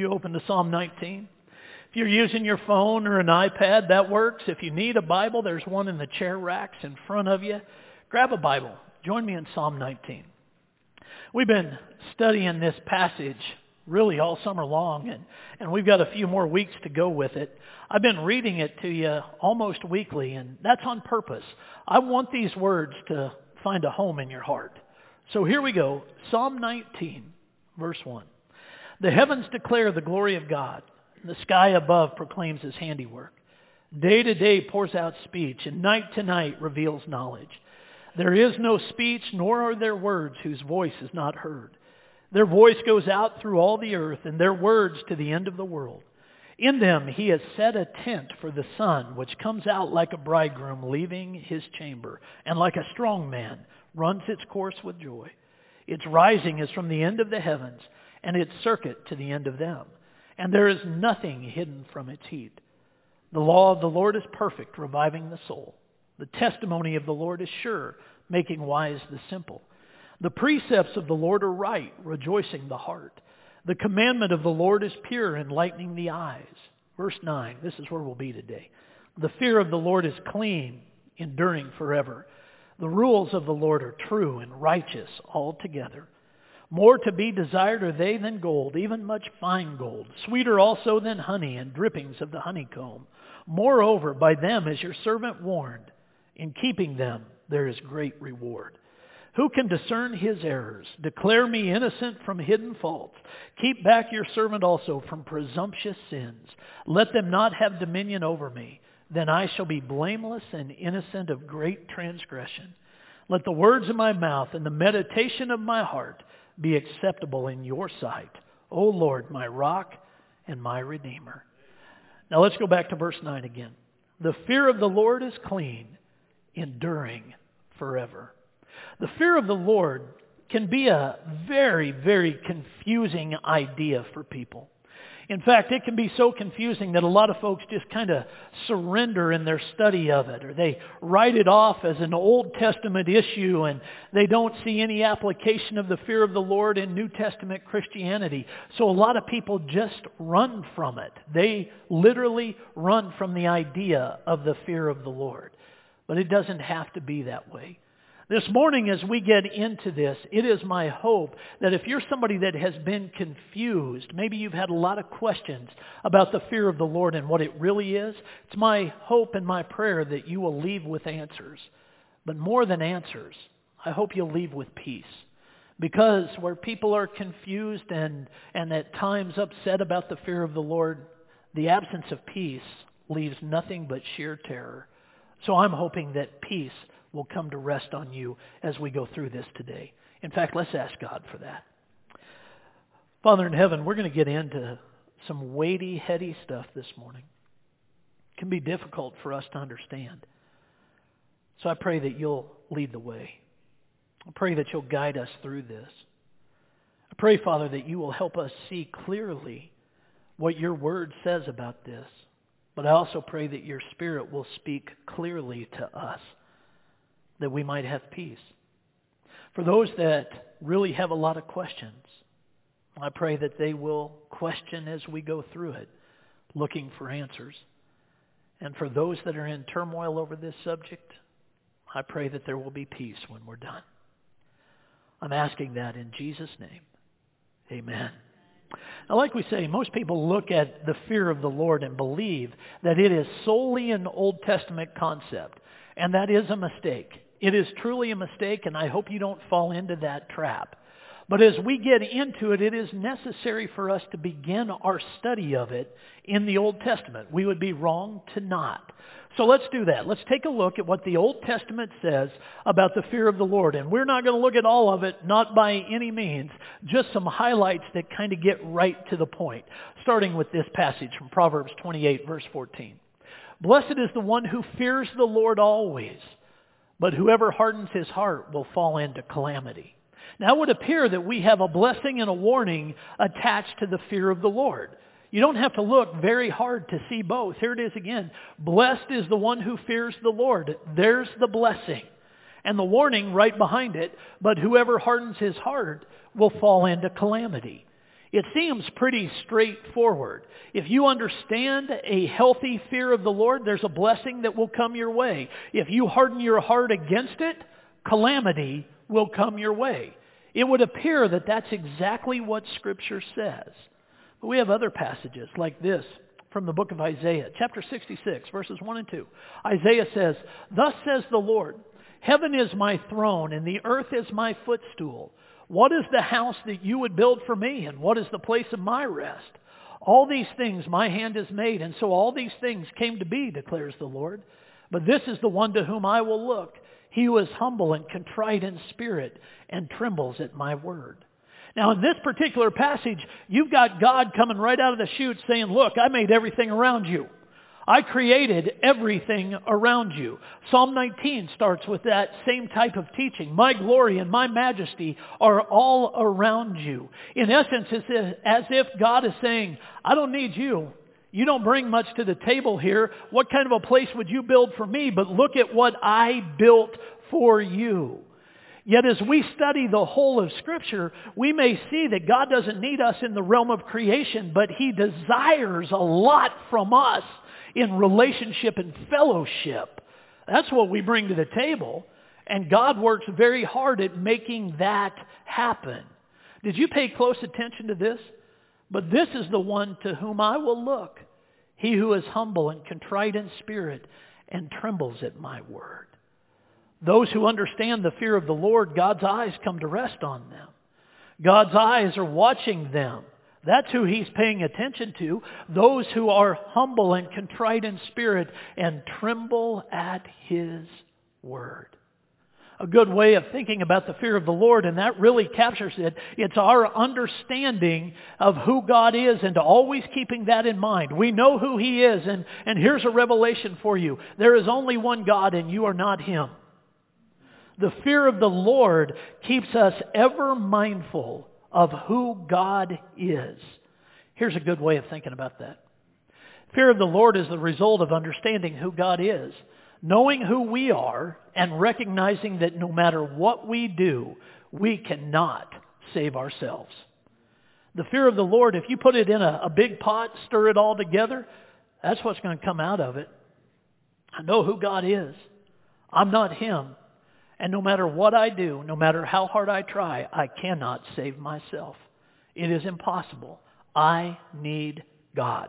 you open to Psalm 19? If you're using your phone or an iPad, that works. If you need a Bible, there's one in the chair racks in front of you. Grab a Bible. Join me in Psalm 19. We've been studying this passage really all summer long, and, and we've got a few more weeks to go with it. I've been reading it to you almost weekly, and that's on purpose. I want these words to find a home in your heart. So here we go. Psalm 19, verse 1. The heavens declare the glory of God. The sky above proclaims his handiwork. Day to day pours out speech, and night to night reveals knowledge. There is no speech, nor are there words whose voice is not heard. Their voice goes out through all the earth, and their words to the end of the world. In them he has set a tent for the sun, which comes out like a bridegroom leaving his chamber, and like a strong man runs its course with joy. Its rising is from the end of the heavens, and its circuit to the end of them and there is nothing hidden from its heat. The law of the Lord is perfect, reviving the soul. The testimony of the Lord is sure, making wise the simple. The precepts of the Lord are right, rejoicing the heart. The commandment of the Lord is pure, enlightening the eyes. Verse 9, this is where we'll be today. The fear of the Lord is clean, enduring forever. The rules of the Lord are true and righteous altogether. More to be desired are they than gold, even much fine gold, sweeter also than honey and drippings of the honeycomb. Moreover, by them is your servant warned. In keeping them there is great reward. Who can discern his errors? Declare me innocent from hidden faults. Keep back your servant also from presumptuous sins. Let them not have dominion over me. Then I shall be blameless and innocent of great transgression. Let the words of my mouth and the meditation of my heart be acceptable in your sight, O Lord, my rock and my redeemer. Now let's go back to verse 9 again. The fear of the Lord is clean, enduring forever. The fear of the Lord can be a very, very confusing idea for people. In fact, it can be so confusing that a lot of folks just kind of surrender in their study of it, or they write it off as an Old Testament issue, and they don't see any application of the fear of the Lord in New Testament Christianity. So a lot of people just run from it. They literally run from the idea of the fear of the Lord. But it doesn't have to be that way. This morning as we get into this, it is my hope that if you're somebody that has been confused, maybe you've had a lot of questions about the fear of the Lord and what it really is, it's my hope and my prayer that you will leave with answers. But more than answers, I hope you'll leave with peace. Because where people are confused and, and at times upset about the fear of the Lord, the absence of peace leaves nothing but sheer terror. So I'm hoping that peace will come to rest on you as we go through this today. In fact, let's ask God for that. Father in heaven, we're going to get into some weighty, heady stuff this morning. It can be difficult for us to understand. So I pray that you'll lead the way. I pray that you'll guide us through this. I pray, Father, that you will help us see clearly what your word says about this. But I also pray that your spirit will speak clearly to us that we might have peace. For those that really have a lot of questions, I pray that they will question as we go through it, looking for answers. And for those that are in turmoil over this subject, I pray that there will be peace when we're done. I'm asking that in Jesus' name. Amen. Now, like we say, most people look at the fear of the Lord and believe that it is solely an Old Testament concept, and that is a mistake. It is truly a mistake, and I hope you don't fall into that trap. But as we get into it, it is necessary for us to begin our study of it in the Old Testament. We would be wrong to not. So let's do that. Let's take a look at what the Old Testament says about the fear of the Lord. And we're not going to look at all of it, not by any means, just some highlights that kind of get right to the point, starting with this passage from Proverbs 28, verse 14. Blessed is the one who fears the Lord always but whoever hardens his heart will fall into calamity. Now it would appear that we have a blessing and a warning attached to the fear of the Lord. You don't have to look very hard to see both. Here it is again. Blessed is the one who fears the Lord. There's the blessing. And the warning right behind it, but whoever hardens his heart will fall into calamity. It seems pretty straightforward. If you understand a healthy fear of the Lord, there's a blessing that will come your way. If you harden your heart against it, calamity will come your way. It would appear that that's exactly what Scripture says. But we have other passages like this from the book of Isaiah, chapter 66, verses 1 and 2. Isaiah says, Thus says the Lord, Heaven is my throne, and the earth is my footstool. What is the house that you would build for me, and what is the place of my rest? All these things my hand has made, and so all these things came to be, declares the Lord. But this is the one to whom I will look, he who is humble and contrite in spirit and trembles at my word. Now in this particular passage, you've got God coming right out of the chute saying, look, I made everything around you. I created everything around you. Psalm 19 starts with that same type of teaching. My glory and my majesty are all around you. In essence, it's as if God is saying, I don't need you. You don't bring much to the table here. What kind of a place would you build for me? But look at what I built for you. Yet as we study the whole of Scripture, we may see that God doesn't need us in the realm of creation, but He desires a lot from us in relationship and fellowship. That's what we bring to the table. And God works very hard at making that happen. Did you pay close attention to this? But this is the one to whom I will look, he who is humble and contrite in spirit and trembles at my word. Those who understand the fear of the Lord, God's eyes come to rest on them. God's eyes are watching them. That's who he's paying attention to. Those who are humble and contrite in spirit and tremble at his word. A good way of thinking about the fear of the Lord, and that really captures it. It's our understanding of who God is and always keeping that in mind. We know who he is, and, and here's a revelation for you. There is only one God, and you are not him. The fear of the Lord keeps us ever mindful of who God is. Here's a good way of thinking about that. Fear of the Lord is the result of understanding who God is, knowing who we are, and recognizing that no matter what we do, we cannot save ourselves. The fear of the Lord, if you put it in a, a big pot, stir it all together, that's what's going to come out of it. I know who God is. I'm not him. And no matter what I do, no matter how hard I try, I cannot save myself. It is impossible. I need God.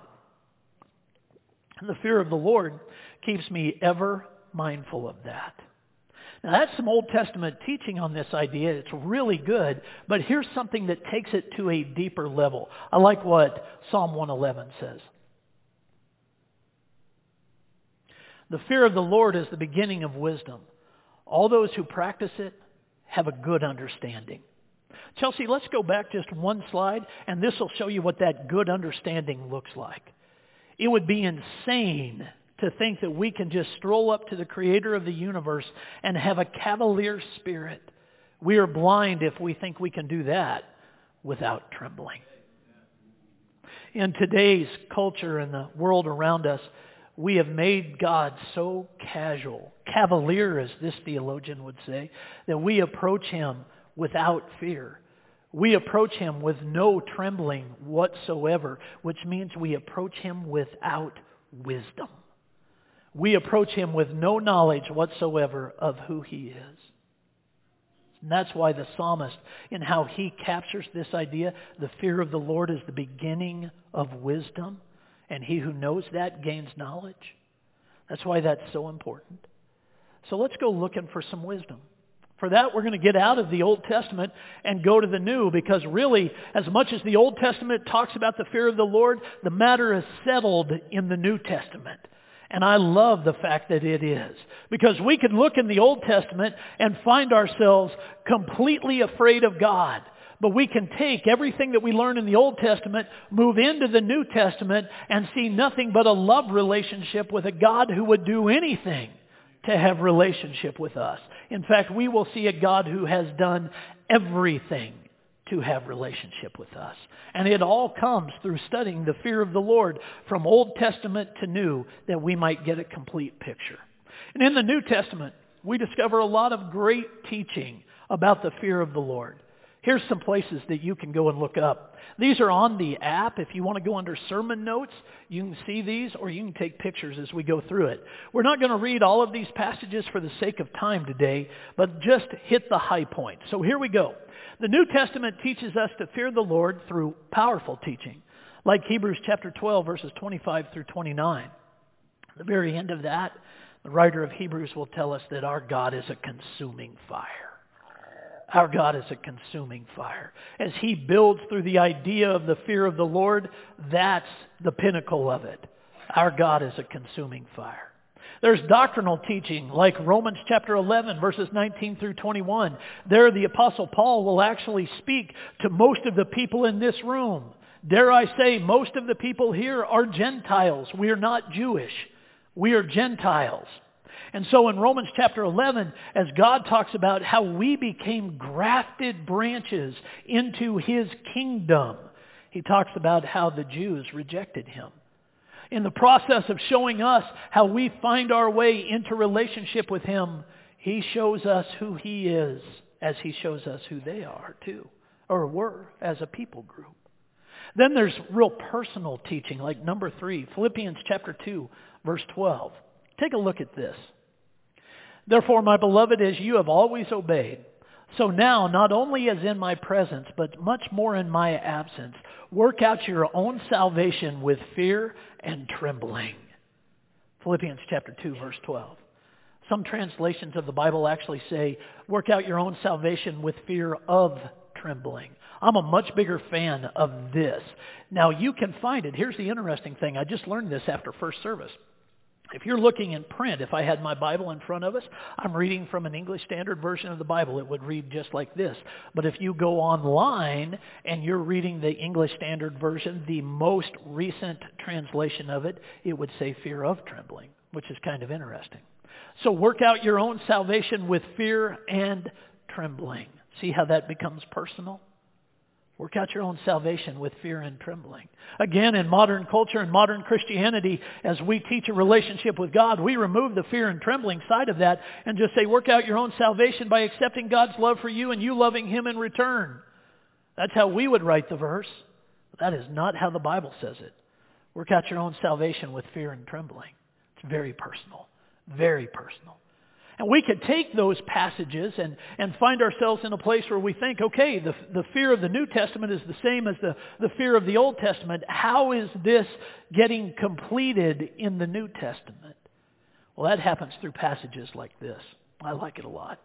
And the fear of the Lord keeps me ever mindful of that. Now that's some Old Testament teaching on this idea. It's really good, but here's something that takes it to a deeper level. I like what Psalm 111 says. The fear of the Lord is the beginning of wisdom. All those who practice it have a good understanding. Chelsea, let's go back just one slide, and this will show you what that good understanding looks like. It would be insane to think that we can just stroll up to the creator of the universe and have a cavalier spirit. We are blind if we think we can do that without trembling. In today's culture and the world around us, we have made God so casual, cavalier as this theologian would say, that we approach him without fear. We approach him with no trembling whatsoever, which means we approach him without wisdom. We approach him with no knowledge whatsoever of who he is. And that's why the psalmist, in how he captures this idea, the fear of the Lord is the beginning of wisdom and he who knows that gains knowledge. That's why that's so important. So let's go looking for some wisdom. For that, we're going to get out of the Old Testament and go to the New because really, as much as the Old Testament talks about the fear of the Lord, the matter is settled in the New Testament. And I love the fact that it is. Because we can look in the Old Testament and find ourselves completely afraid of God. But we can take everything that we learn in the Old Testament, move into the New Testament, and see nothing but a love relationship with a God who would do anything to have relationship with us. In fact, we will see a God who has done everything to have relationship with us. And it all comes through studying the fear of the Lord from Old Testament to New that we might get a complete picture. And in the New Testament, we discover a lot of great teaching about the fear of the Lord. Here's some places that you can go and look up. These are on the app. If you want to go under sermon notes, you can see these or you can take pictures as we go through it. We're not going to read all of these passages for the sake of time today, but just hit the high point. So here we go. The New Testament teaches us to fear the Lord through powerful teaching, like Hebrews chapter 12 verses 25 through 29. At the very end of that, the writer of Hebrews will tell us that our God is a consuming fire. Our God is a consuming fire. As he builds through the idea of the fear of the Lord, that's the pinnacle of it. Our God is a consuming fire. There's doctrinal teaching like Romans chapter 11 verses 19 through 21. There the apostle Paul will actually speak to most of the people in this room. Dare I say, most of the people here are Gentiles. We are not Jewish. We are Gentiles. And so in Romans chapter 11, as God talks about how we became grafted branches into his kingdom, he talks about how the Jews rejected him. In the process of showing us how we find our way into relationship with him, he shows us who he is as he shows us who they are too, or were as a people group. Then there's real personal teaching, like number three, Philippians chapter 2, verse 12. Take a look at this. Therefore, my beloved, as you have always obeyed, so now, not only as in my presence, but much more in my absence, work out your own salvation with fear and trembling. Philippians chapter 2, verse 12. Some translations of the Bible actually say, work out your own salvation with fear of trembling. I'm a much bigger fan of this. Now, you can find it. Here's the interesting thing. I just learned this after first service. If you're looking in print, if I had my Bible in front of us, I'm reading from an English Standard Version of the Bible. It would read just like this. But if you go online and you're reading the English Standard Version, the most recent translation of it, it would say fear of trembling, which is kind of interesting. So work out your own salvation with fear and trembling. See how that becomes personal? Work out your own salvation with fear and trembling. Again, in modern culture and modern Christianity, as we teach a relationship with God, we remove the fear and trembling side of that and just say, work out your own salvation by accepting God's love for you and you loving him in return. That's how we would write the verse. That is not how the Bible says it. Work out your own salvation with fear and trembling. It's very personal. Very personal. And we could take those passages and, and find ourselves in a place where we think, okay, the, the fear of the New Testament is the same as the, the fear of the Old Testament. How is this getting completed in the New Testament? Well, that happens through passages like this. I like it a lot.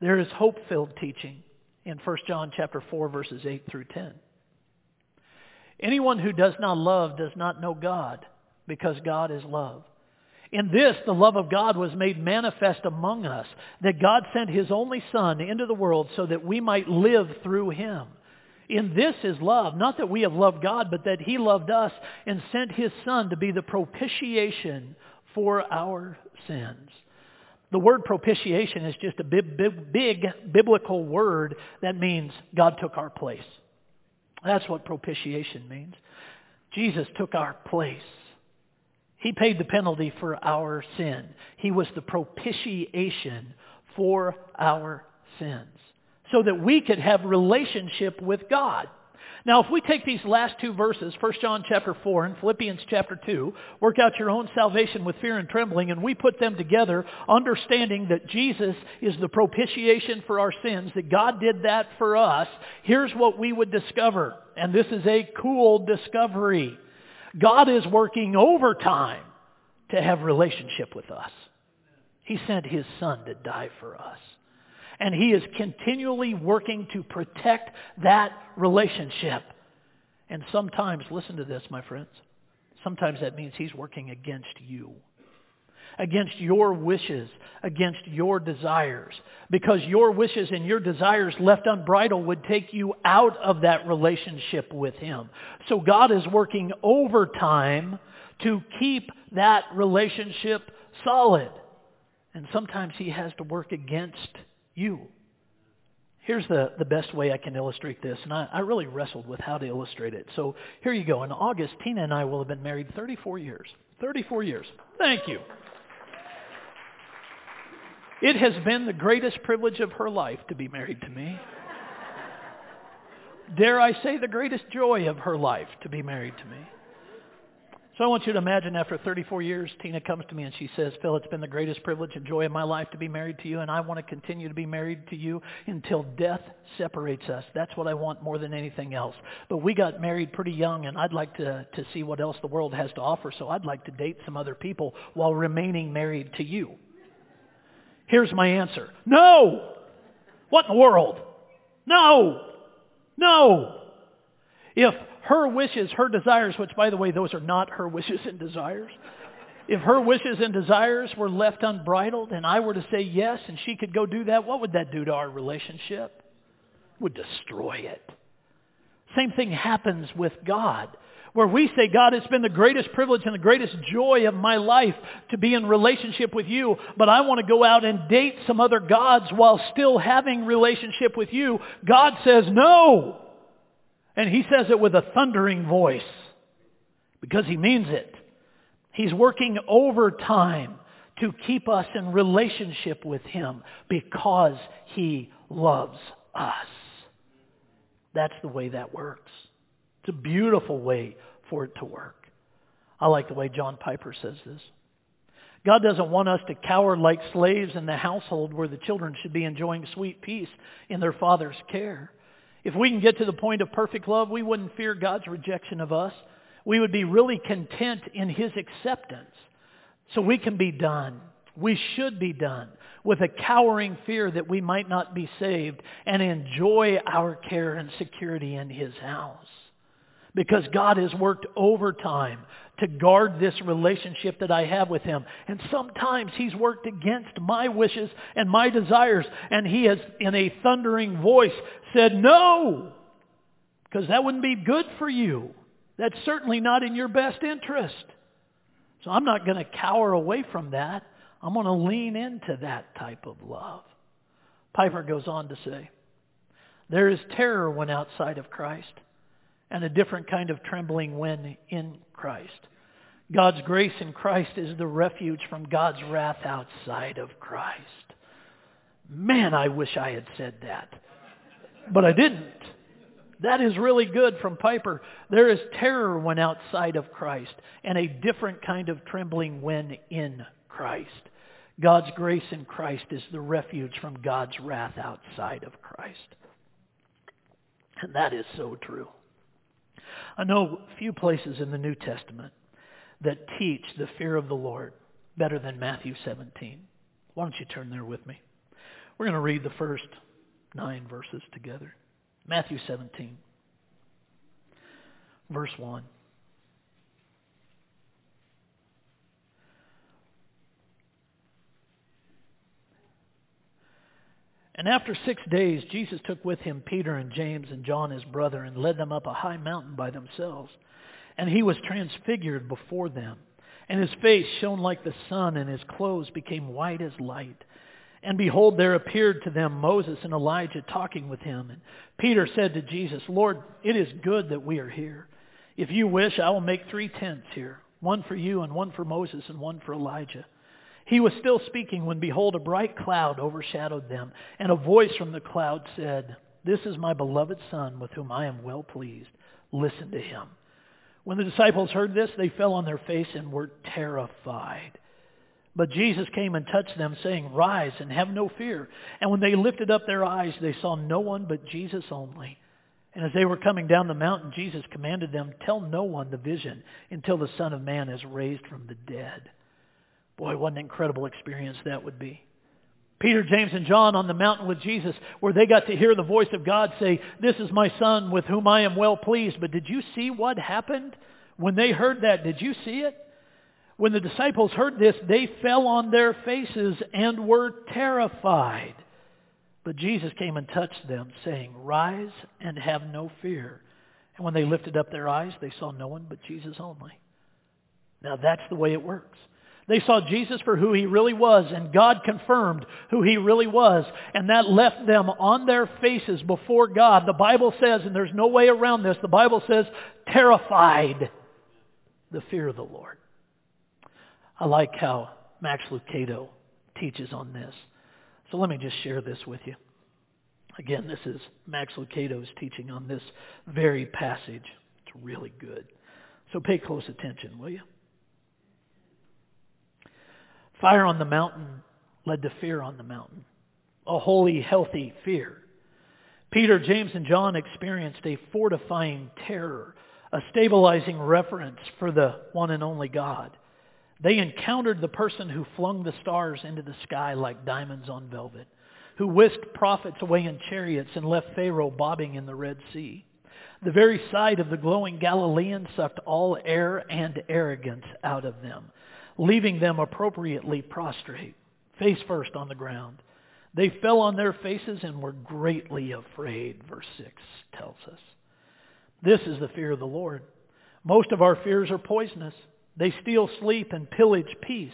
There is hope-filled teaching in 1 John chapter 4, verses 8 through 10. Anyone who does not love does not know God, because God is love. In this, the love of God was made manifest among us, that God sent his only Son into the world so that we might live through him. In this is love, not that we have loved God, but that he loved us and sent his Son to be the propitiation for our sins. The word propitiation is just a big, big, big biblical word that means God took our place. That's what propitiation means. Jesus took our place. He paid the penalty for our sin. He was the propitiation for our sins so that we could have relationship with God. Now, if we take these last two verses, 1 John chapter 4 and Philippians chapter 2, work out your own salvation with fear and trembling, and we put them together, understanding that Jesus is the propitiation for our sins, that God did that for us, here's what we would discover. And this is a cool discovery. God is working overtime to have relationship with us. He sent his son to die for us. And he is continually working to protect that relationship. And sometimes, listen to this, my friends, sometimes that means he's working against you against your wishes, against your desires. Because your wishes and your desires left unbridled would take you out of that relationship with him. So God is working overtime to keep that relationship solid. And sometimes he has to work against you. Here's the, the best way I can illustrate this, and I, I really wrestled with how to illustrate it. So here you go. In August, Tina and I will have been married 34 years. 34 years. Thank you. It has been the greatest privilege of her life to be married to me. dare I say, the greatest joy of her life to be married to me. So I want you to imagine after 34 years, Tina comes to me and she says, Phil, it's been the greatest privilege and joy of my life to be married to you, and I want to continue to be married to you until death separates us. That's what I want more than anything else. But we got married pretty young, and I'd like to, to see what else the world has to offer, so I'd like to date some other people while remaining married to you. Here's my answer. No! What in the world? No! No! If her wishes, her desires, which by the way, those are not her wishes and desires. If her wishes and desires were left unbridled and I were to say yes and she could go do that, what would that do to our relationship? It would destroy it. Same thing happens with God where we say, God, it's been the greatest privilege and the greatest joy of my life to be in relationship with you, but I want to go out and date some other gods while still having relationship with you. God says, no. And he says it with a thundering voice because he means it. He's working overtime to keep us in relationship with him because he loves us. That's the way that works. It's a beautiful way for it to work. I like the way John Piper says this. God doesn't want us to cower like slaves in the household where the children should be enjoying sweet peace in their father's care. If we can get to the point of perfect love, we wouldn't fear God's rejection of us. We would be really content in his acceptance. So we can be done. We should be done with a cowering fear that we might not be saved and enjoy our care and security in his house. Because God has worked overtime to guard this relationship that I have with him. And sometimes he's worked against my wishes and my desires. And he has, in a thundering voice, said, no, because that wouldn't be good for you. That's certainly not in your best interest. So I'm not going to cower away from that. I'm going to lean into that type of love. Piper goes on to say, there is terror when outside of Christ and a different kind of trembling when in Christ. God's grace in Christ is the refuge from God's wrath outside of Christ. Man, I wish I had said that. But I didn't. That is really good from Piper. There is terror when outside of Christ and a different kind of trembling when in Christ. God's grace in Christ is the refuge from God's wrath outside of Christ. And that is so true. I know few places in the New Testament that teach the fear of the Lord better than Matthew 17. Why don't you turn there with me? We're going to read the first nine verses together. Matthew 17, verse 1. And after six days, Jesus took with him Peter and James and John his brother and led them up a high mountain by themselves. And he was transfigured before them. And his face shone like the sun, and his clothes became white as light. And behold, there appeared to them Moses and Elijah talking with him. And Peter said to Jesus, Lord, it is good that we are here. If you wish, I will make three tents here, one for you and one for Moses and one for Elijah. He was still speaking when behold a bright cloud overshadowed them, and a voice from the cloud said, This is my beloved Son with whom I am well pleased. Listen to him. When the disciples heard this, they fell on their face and were terrified. But Jesus came and touched them, saying, Rise and have no fear. And when they lifted up their eyes, they saw no one but Jesus only. And as they were coming down the mountain, Jesus commanded them, Tell no one the vision until the Son of Man is raised from the dead. Boy, what an incredible experience that would be. Peter, James, and John on the mountain with Jesus where they got to hear the voice of God say, This is my son with whom I am well pleased. But did you see what happened when they heard that? Did you see it? When the disciples heard this, they fell on their faces and were terrified. But Jesus came and touched them, saying, Rise and have no fear. And when they lifted up their eyes, they saw no one but Jesus only. Now that's the way it works. They saw Jesus for who he really was, and God confirmed who he really was, and that left them on their faces before God. The Bible says, and there's no way around this, the Bible says, terrified the fear of the Lord. I like how Max Lucado teaches on this. So let me just share this with you. Again, this is Max Lucado's teaching on this very passage. It's really good. So pay close attention, will you? Fire on the mountain led to fear on the mountain, a holy, healthy fear. Peter, James, and John experienced a fortifying terror, a stabilizing reverence for the one and only God. They encountered the person who flung the stars into the sky like diamonds on velvet, who whisked prophets away in chariots and left Pharaoh bobbing in the Red Sea. The very sight of the glowing Galileans sucked all air and arrogance out of them, leaving them appropriately prostrate, face first on the ground. They fell on their faces and were greatly afraid, verse 6 tells us. This is the fear of the Lord. Most of our fears are poisonous. They steal sleep and pillage peace.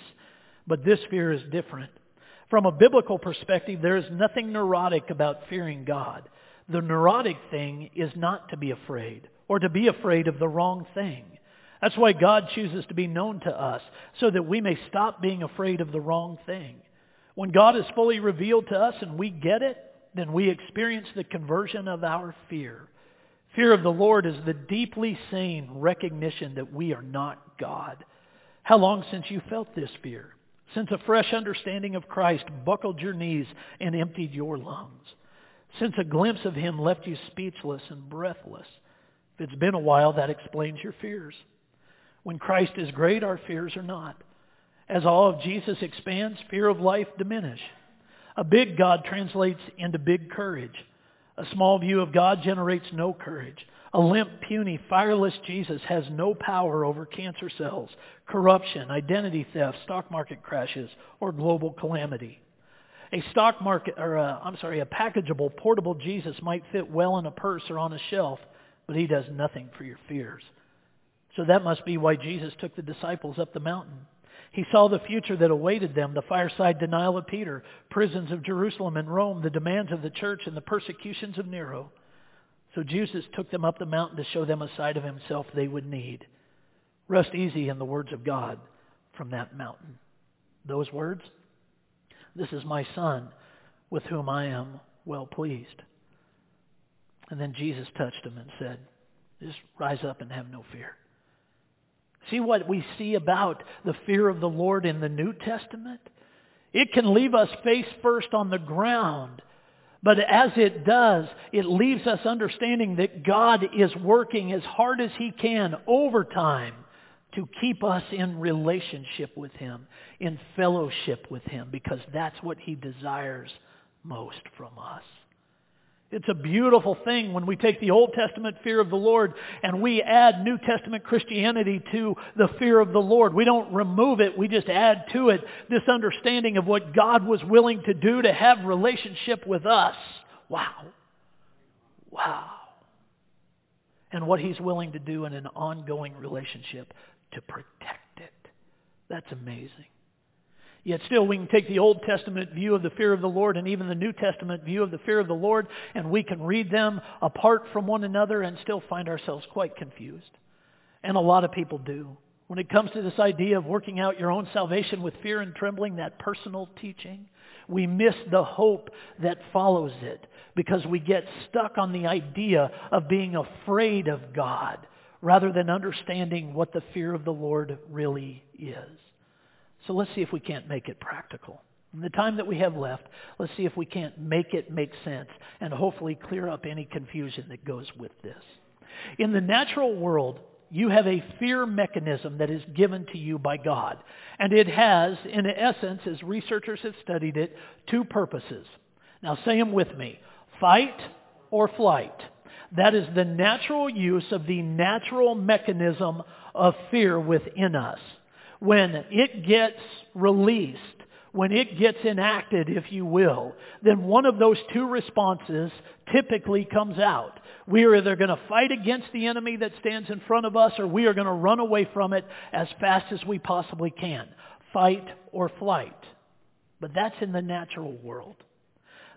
But this fear is different. From a biblical perspective, there is nothing neurotic about fearing God. The neurotic thing is not to be afraid or to be afraid of the wrong thing. That's why God chooses to be known to us so that we may stop being afraid of the wrong thing. When God is fully revealed to us and we get it, then we experience the conversion of our fear. Fear of the Lord is the deeply sane recognition that we are not God. How long since you felt this fear? Since a fresh understanding of Christ buckled your knees and emptied your lungs? Since a glimpse of him left you speechless and breathless? If it's been a while, that explains your fears. When Christ is great, our fears are not. As awe of Jesus expands, fear of life diminish. A big God translates into big courage. A small view of God generates no courage. A limp, puny, fireless Jesus has no power over cancer cells, corruption, identity theft, stock market crashes, or global calamity. A stock market, or a, I'm sorry, a packageable, portable Jesus might fit well in a purse or on a shelf, but he does nothing for your fears. So that must be why Jesus took the disciples up the mountain. He saw the future that awaited them, the fireside denial of Peter, prisons of Jerusalem and Rome, the demands of the church, and the persecutions of Nero. So Jesus took them up the mountain to show them a side of himself they would need. Rest easy in the words of God from that mountain. Those words, this is my son with whom I am well pleased. And then Jesus touched him and said, just rise up and have no fear. See what we see about the fear of the Lord in the New Testament? It can leave us face first on the ground. But as it does, it leaves us understanding that God is working as hard as he can over time to keep us in relationship with him, in fellowship with him, because that's what he desires most from us. It's a beautiful thing when we take the Old Testament fear of the Lord and we add New Testament Christianity to the fear of the Lord. We don't remove it, we just add to it this understanding of what God was willing to do to have relationship with us. Wow. Wow. And what he's willing to do in an ongoing relationship to protect it. That's amazing. Yet still, we can take the Old Testament view of the fear of the Lord and even the New Testament view of the fear of the Lord, and we can read them apart from one another and still find ourselves quite confused. And a lot of people do. When it comes to this idea of working out your own salvation with fear and trembling, that personal teaching, we miss the hope that follows it because we get stuck on the idea of being afraid of God rather than understanding what the fear of the Lord really is. So let's see if we can't make it practical. In the time that we have left, let's see if we can't make it make sense and hopefully clear up any confusion that goes with this. In the natural world, you have a fear mechanism that is given to you by God. And it has, in essence, as researchers have studied it, two purposes. Now say them with me. Fight or flight. That is the natural use of the natural mechanism of fear within us when it gets released, when it gets enacted, if you will, then one of those two responses typically comes out. We are either going to fight against the enemy that stands in front of us or we are going to run away from it as fast as we possibly can. Fight or flight. But that's in the natural world.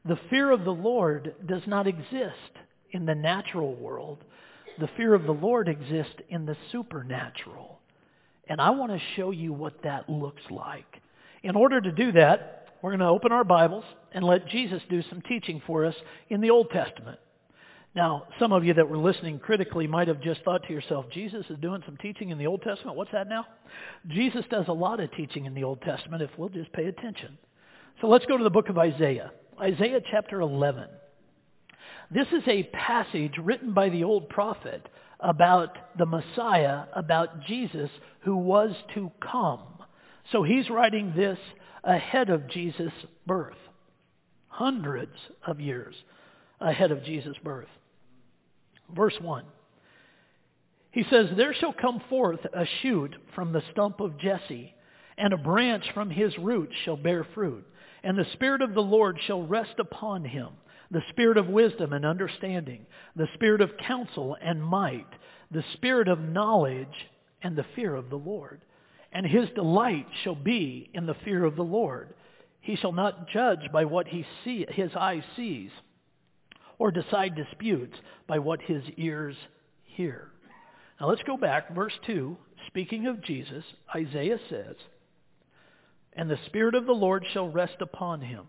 The fear of the Lord does not exist in the natural world. The fear of the Lord exists in the supernatural. And I want to show you what that looks like. In order to do that, we're going to open our Bibles and let Jesus do some teaching for us in the Old Testament. Now, some of you that were listening critically might have just thought to yourself, Jesus is doing some teaching in the Old Testament. What's that now? Jesus does a lot of teaching in the Old Testament if we'll just pay attention. So let's go to the book of Isaiah. Isaiah chapter 11. This is a passage written by the old prophet about the Messiah, about Jesus who was to come. So he's writing this ahead of Jesus' birth, hundreds of years ahead of Jesus' birth. Verse 1. He says, There shall come forth a shoot from the stump of Jesse, and a branch from his roots shall bear fruit. And the Spirit of the Lord shall rest upon him, the Spirit of wisdom and understanding, the Spirit of counsel and might, the Spirit of knowledge and the fear of the Lord. And his delight shall be in the fear of the Lord. He shall not judge by what he see, his eye sees, or decide disputes by what his ears hear. Now let's go back, verse 2. Speaking of Jesus, Isaiah says, And the Spirit of the Lord shall rest upon him,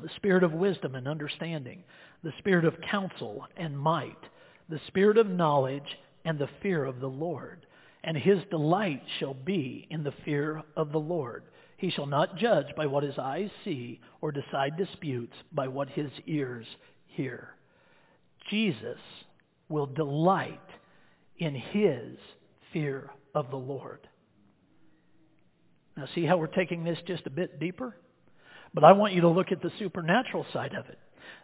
the Spirit of wisdom and understanding, the Spirit of counsel and might, the Spirit of knowledge and the fear of the Lord. And his delight shall be in the fear of the Lord. He shall not judge by what his eyes see or decide disputes by what his ears hear. Jesus will delight in his fear of the Lord. Now see how we're taking this just a bit deeper? But I want you to look at the supernatural side of it.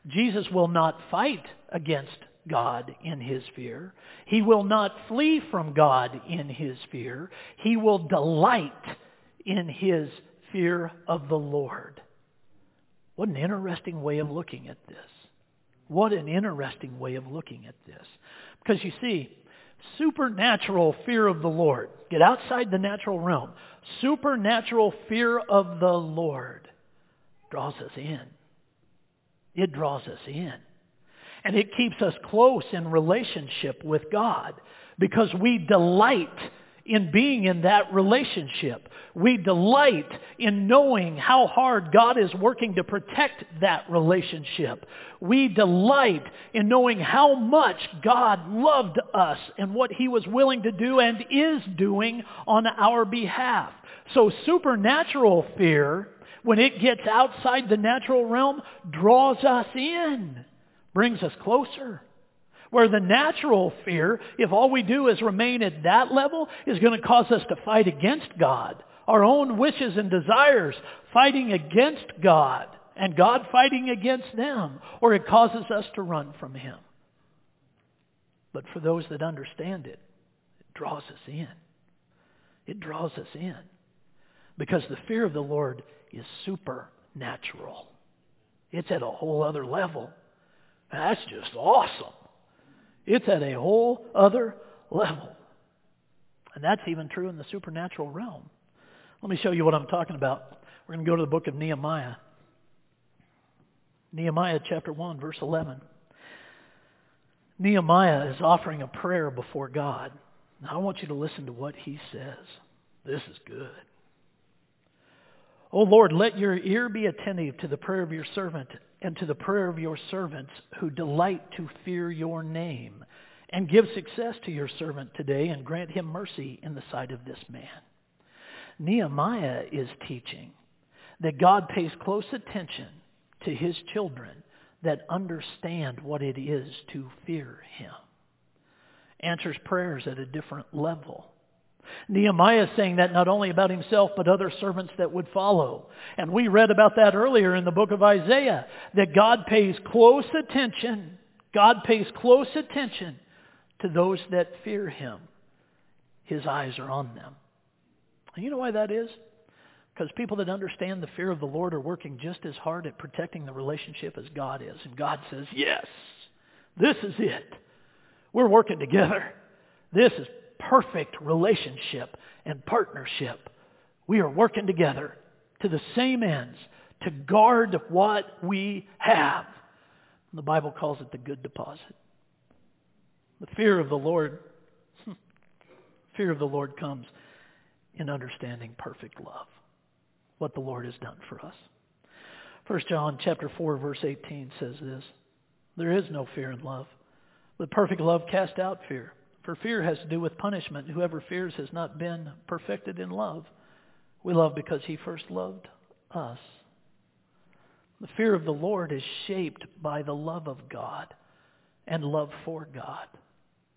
Jesus will not fight against God in his fear. He will not flee from God in his fear. He will delight in his fear of the Lord. What an interesting way of looking at this. What an interesting way of looking at this. Because you see, supernatural fear of the Lord. Get outside the natural realm. Supernatural fear of the Lord draws us in. It draws us in. And it keeps us close in relationship with God because we delight in being in that relationship. We delight in knowing how hard God is working to protect that relationship. We delight in knowing how much God loved us and what he was willing to do and is doing on our behalf. So supernatural fear, when it gets outside the natural realm, draws us in, brings us closer. Where the natural fear, if all we do is remain at that level, is going to cause us to fight against God. Our own wishes and desires fighting against God and God fighting against them. Or it causes us to run from Him. But for those that understand it, it draws us in. It draws us in. Because the fear of the Lord is supernatural. It's at a whole other level. That's just awesome. It's at a whole other level. And that's even true in the supernatural realm. Let me show you what I'm talking about. We're going to go to the book of Nehemiah. Nehemiah chapter 1, verse 11. Nehemiah is offering a prayer before God. Now I want you to listen to what he says. This is good. O Lord, let your ear be attentive to the prayer of your servant and to the prayer of your servants who delight to fear your name. And give success to your servant today and grant him mercy in the sight of this man. Nehemiah is teaching that God pays close attention to his children that understand what it is to fear him. Answers prayers at a different level. Nehemiah is saying that not only about himself, but other servants that would follow. And we read about that earlier in the book of Isaiah, that God pays close attention, God pays close attention to those that fear him. His eyes are on them. And you know why that is? Because people that understand the fear of the Lord are working just as hard at protecting the relationship as God is. And God says, yes, this is it. We're working together. This is perfect relationship and partnership. We are working together to the same ends to guard what we have. The Bible calls it the good deposit. The fear of the Lord, hmm, fear of the Lord comes in understanding perfect love, what the Lord has done for us. 1 John chapter 4 verse 18 says this, There is no fear in love, but perfect love casts out fear. For fear has to do with punishment. Whoever fears has not been perfected in love. We love because he first loved us. The fear of the Lord is shaped by the love of God and love for God.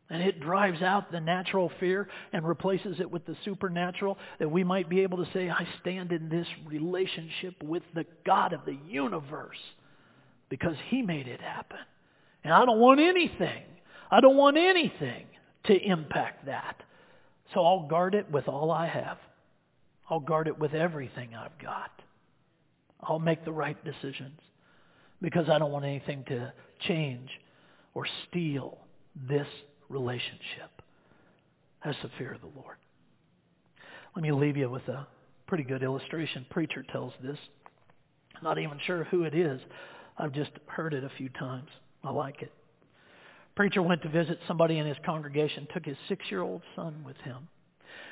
And it drives out the natural fear and replaces it with the supernatural that we might be able to say, I stand in this relationship with the God of the universe because he made it happen. And I don't want anything. I don't want anything to impact that. So I'll guard it with all I have. I'll guard it with everything I've got. I'll make the right decisions because I don't want anything to change or steal this relationship. That's the fear of the Lord. Let me leave you with a pretty good illustration. Preacher tells this. Not even sure who it is. I've just heard it a few times. I like it. Preacher went to visit somebody in his congregation, took his six-year-old son with him.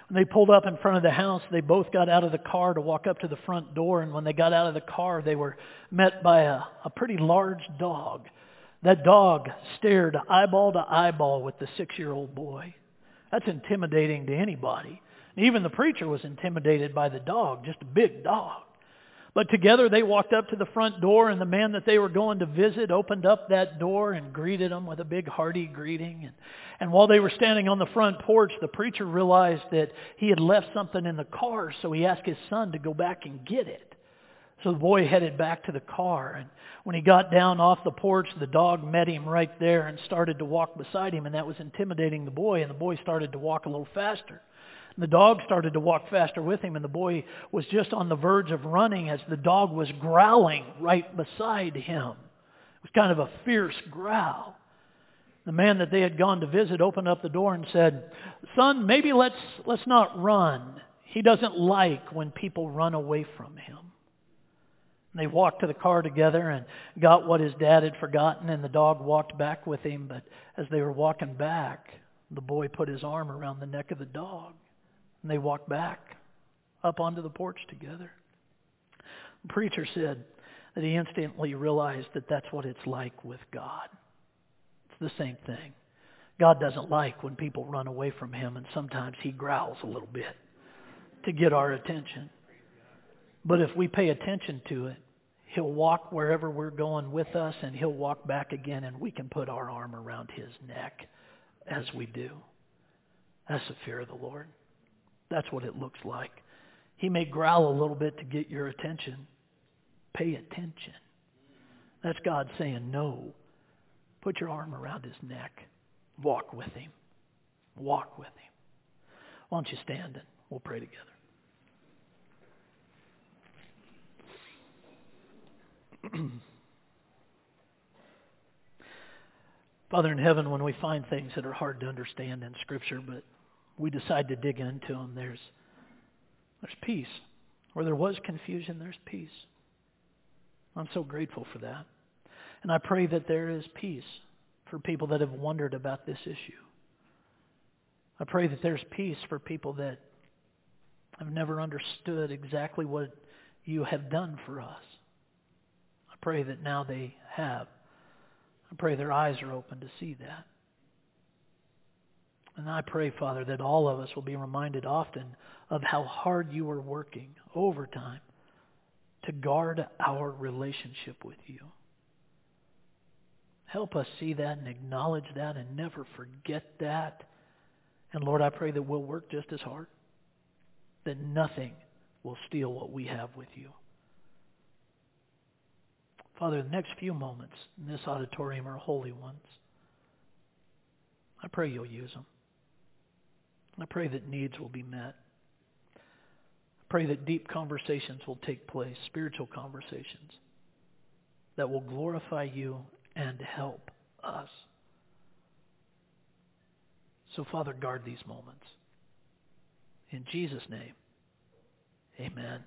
When they pulled up in front of the house, they both got out of the car to walk up to the front door. And when they got out of the car, they were met by a, a pretty large dog. That dog stared eyeball to eyeball with the six-year-old boy. That's intimidating to anybody. even the preacher was intimidated by the dog, just a big dog. But together they walked up to the front door, and the man that they were going to visit opened up that door and greeted them with a big hearty greeting. And, and while they were standing on the front porch, the preacher realized that he had left something in the car, so he asked his son to go back and get it. So the boy headed back to the car, and when he got down off the porch, the dog met him right there and started to walk beside him, and that was intimidating the boy, and the boy started to walk a little faster. The dog started to walk faster with him, and the boy was just on the verge of running as the dog was growling right beside him. It was kind of a fierce growl. The man that they had gone to visit opened up the door and said, Son, maybe let's, let's not run. He doesn't like when people run away from him. And they walked to the car together and got what his dad had forgotten, and the dog walked back with him. But as they were walking back, the boy put his arm around the neck of the dog. And they walked back up onto the porch together. The preacher said that he instantly realized that that's what it's like with God. It's the same thing. God doesn't like when people run away from him, and sometimes he growls a little bit to get our attention. But if we pay attention to it, he'll walk wherever we're going with us, and he'll walk back again, and we can put our arm around his neck as we do. That's the fear of the Lord. That's what it looks like. He may growl a little bit to get your attention. Pay attention. That's God saying no. Put your arm around his neck. Walk with him. Walk with him. Why don't you stand and we'll pray together. Father in heaven, when we find things that are hard to understand in Scripture, but we decide to dig into them, there's, there's peace. Where there was confusion, there's peace. I'm so grateful for that. And I pray that there is peace for people that have wondered about this issue. I pray that there's peace for people that have never understood exactly what you have done for us. I pray that now they have. I pray their eyes are open to see that. And I pray, Father, that all of us will be reminded often of how hard you are working overtime to guard our relationship with you. Help us see that and acknowledge that and never forget that. And Lord, I pray that we'll work just as hard, that nothing will steal what we have with you. Father, the next few moments in this auditorium are holy ones. I pray you'll use them. I pray that needs will be met. I pray that deep conversations will take place, spiritual conversations that will glorify you and help us. So, Father, guard these moments. In Jesus' name, amen.